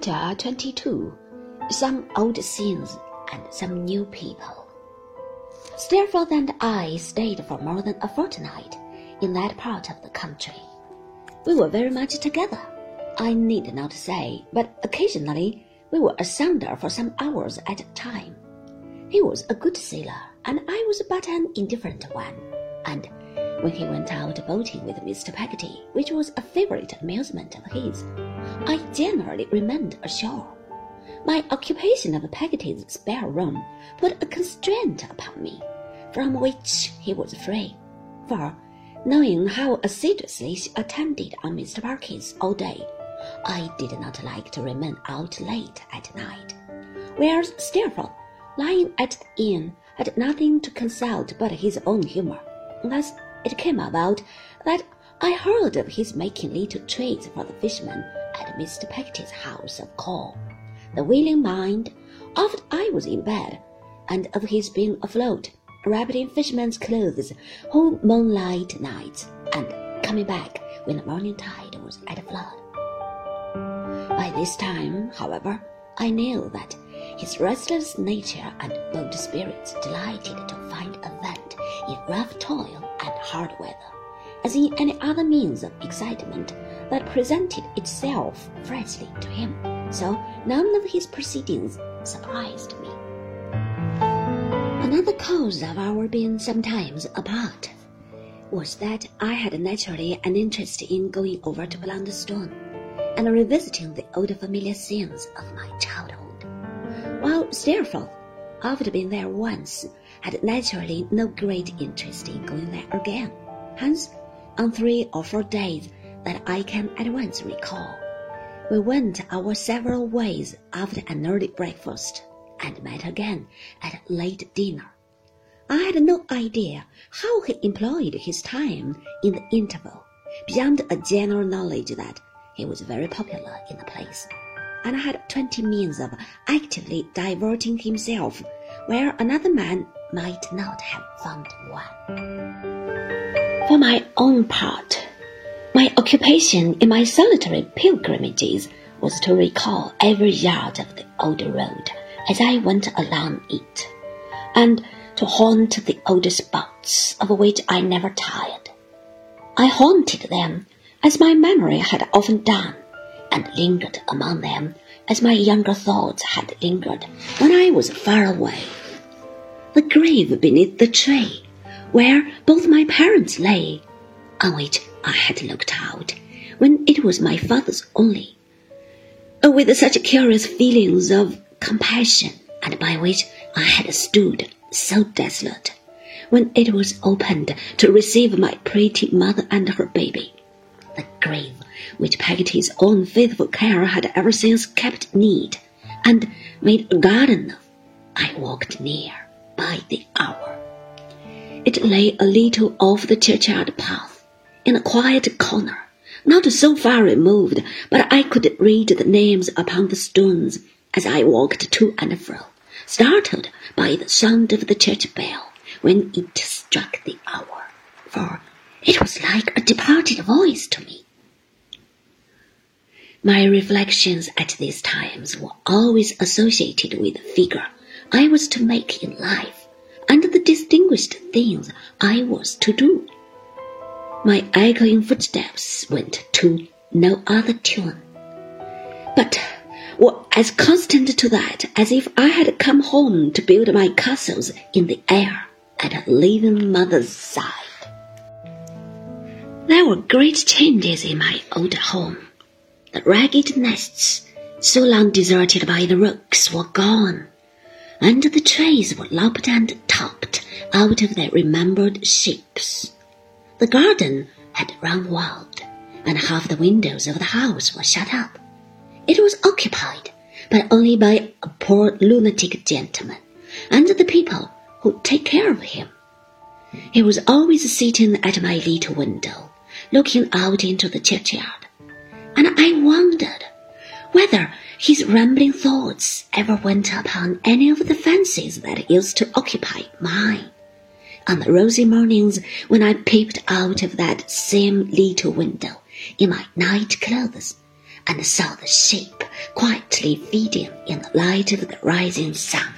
Chapter 22 Some Old Scenes and Some New People. Steerforth and I stayed for more than a fortnight in that part of the country. We were very much together, I need not say, but occasionally we were asunder for some hours at a time. He was a good sailor, and I was but an indifferent one, and when he went out boating with Mr. Peggotty, which was a favorite amusement of his, I generally remained ashore. My occupation of Peggotty's spare room put a constraint upon me, from which he was free, for, knowing how assiduously she attended on Mr. Barkis all day, I did not like to remain out late at night, whereas Steerforth, lying at the inn, had nothing to consult but his own humour. Thus it came about that I heard of his making little trades for the fishermen at Mr. Peggotty's house of call, the Willing Mind, after I was in bed, and of his being afloat, wrapped in fishermen's clothes, whole moonlight nights, and coming back when the morning tide was at a flood. By this time, however, I knew that his restless nature and bold spirits delighted to find a vent in rough toil and hard weather, as in any other means of excitement that presented itself freshly to him. So none of his proceedings surprised me. Another cause of our being sometimes apart was that I had naturally an interest in going over to Blunderstone and revisiting the old familiar scenes of my childhood, while Steerforth, after being there once, had naturally no great interest in going there again. Hence, on three or four days that I can at once recall, we went our several ways after an early breakfast and met again at late dinner. I had no idea how he employed his time in the interval, beyond a general knowledge that he was very popular in the place, and had twenty means of actively diverting himself where another man might not have found one. For my own part, my occupation in my solitary pilgrimages was to recall every yard of the old road as I went along it, and to haunt the old spots of which I never tired. I haunted them as my memory had often done, and lingered among them as my younger thoughts had lingered when I was far away. The grave beneath the tree, where both my parents lay, on which I had looked out when it was my father's only, with such curious feelings of compassion, and by which I had stood so desolate, when it was opened to receive my pretty mother and her baby, the grave which Peggotty's own faithful care had ever since kept neat and made a garden of, I walked near by the hour. It lay a little off the churchyard path, in a quiet corner, not so far removed but I could read the names upon the stones as I walked to and fro, startled by the sound of the church bell when it struck the hour, for it was like a departed voice to me. My reflections at these times were always associated with the figure I was to make in life, and the distinguished things I was to do. My echoing footsteps went to no other tune, but were as constant to that as if I had come home to build my castles in the air at a living mother's side. There were great changes in my old home. The ragged nests, so long deserted by the rooks, were gone and the trees were lopped and topped out of their remembered shapes. The garden had run wild, and half the windows of the house were shut up. It was occupied, but only by a poor lunatic gentleman and the people who take care of him. He was always sitting at my little window, looking out into the churchyard, and I wondered whether his rambling thoughts ever went upon any of the fancies that used to occupy mine. On the rosy mornings when I peeped out of that same little window in my night clothes and saw the sheep quietly feeding in the light of the rising sun.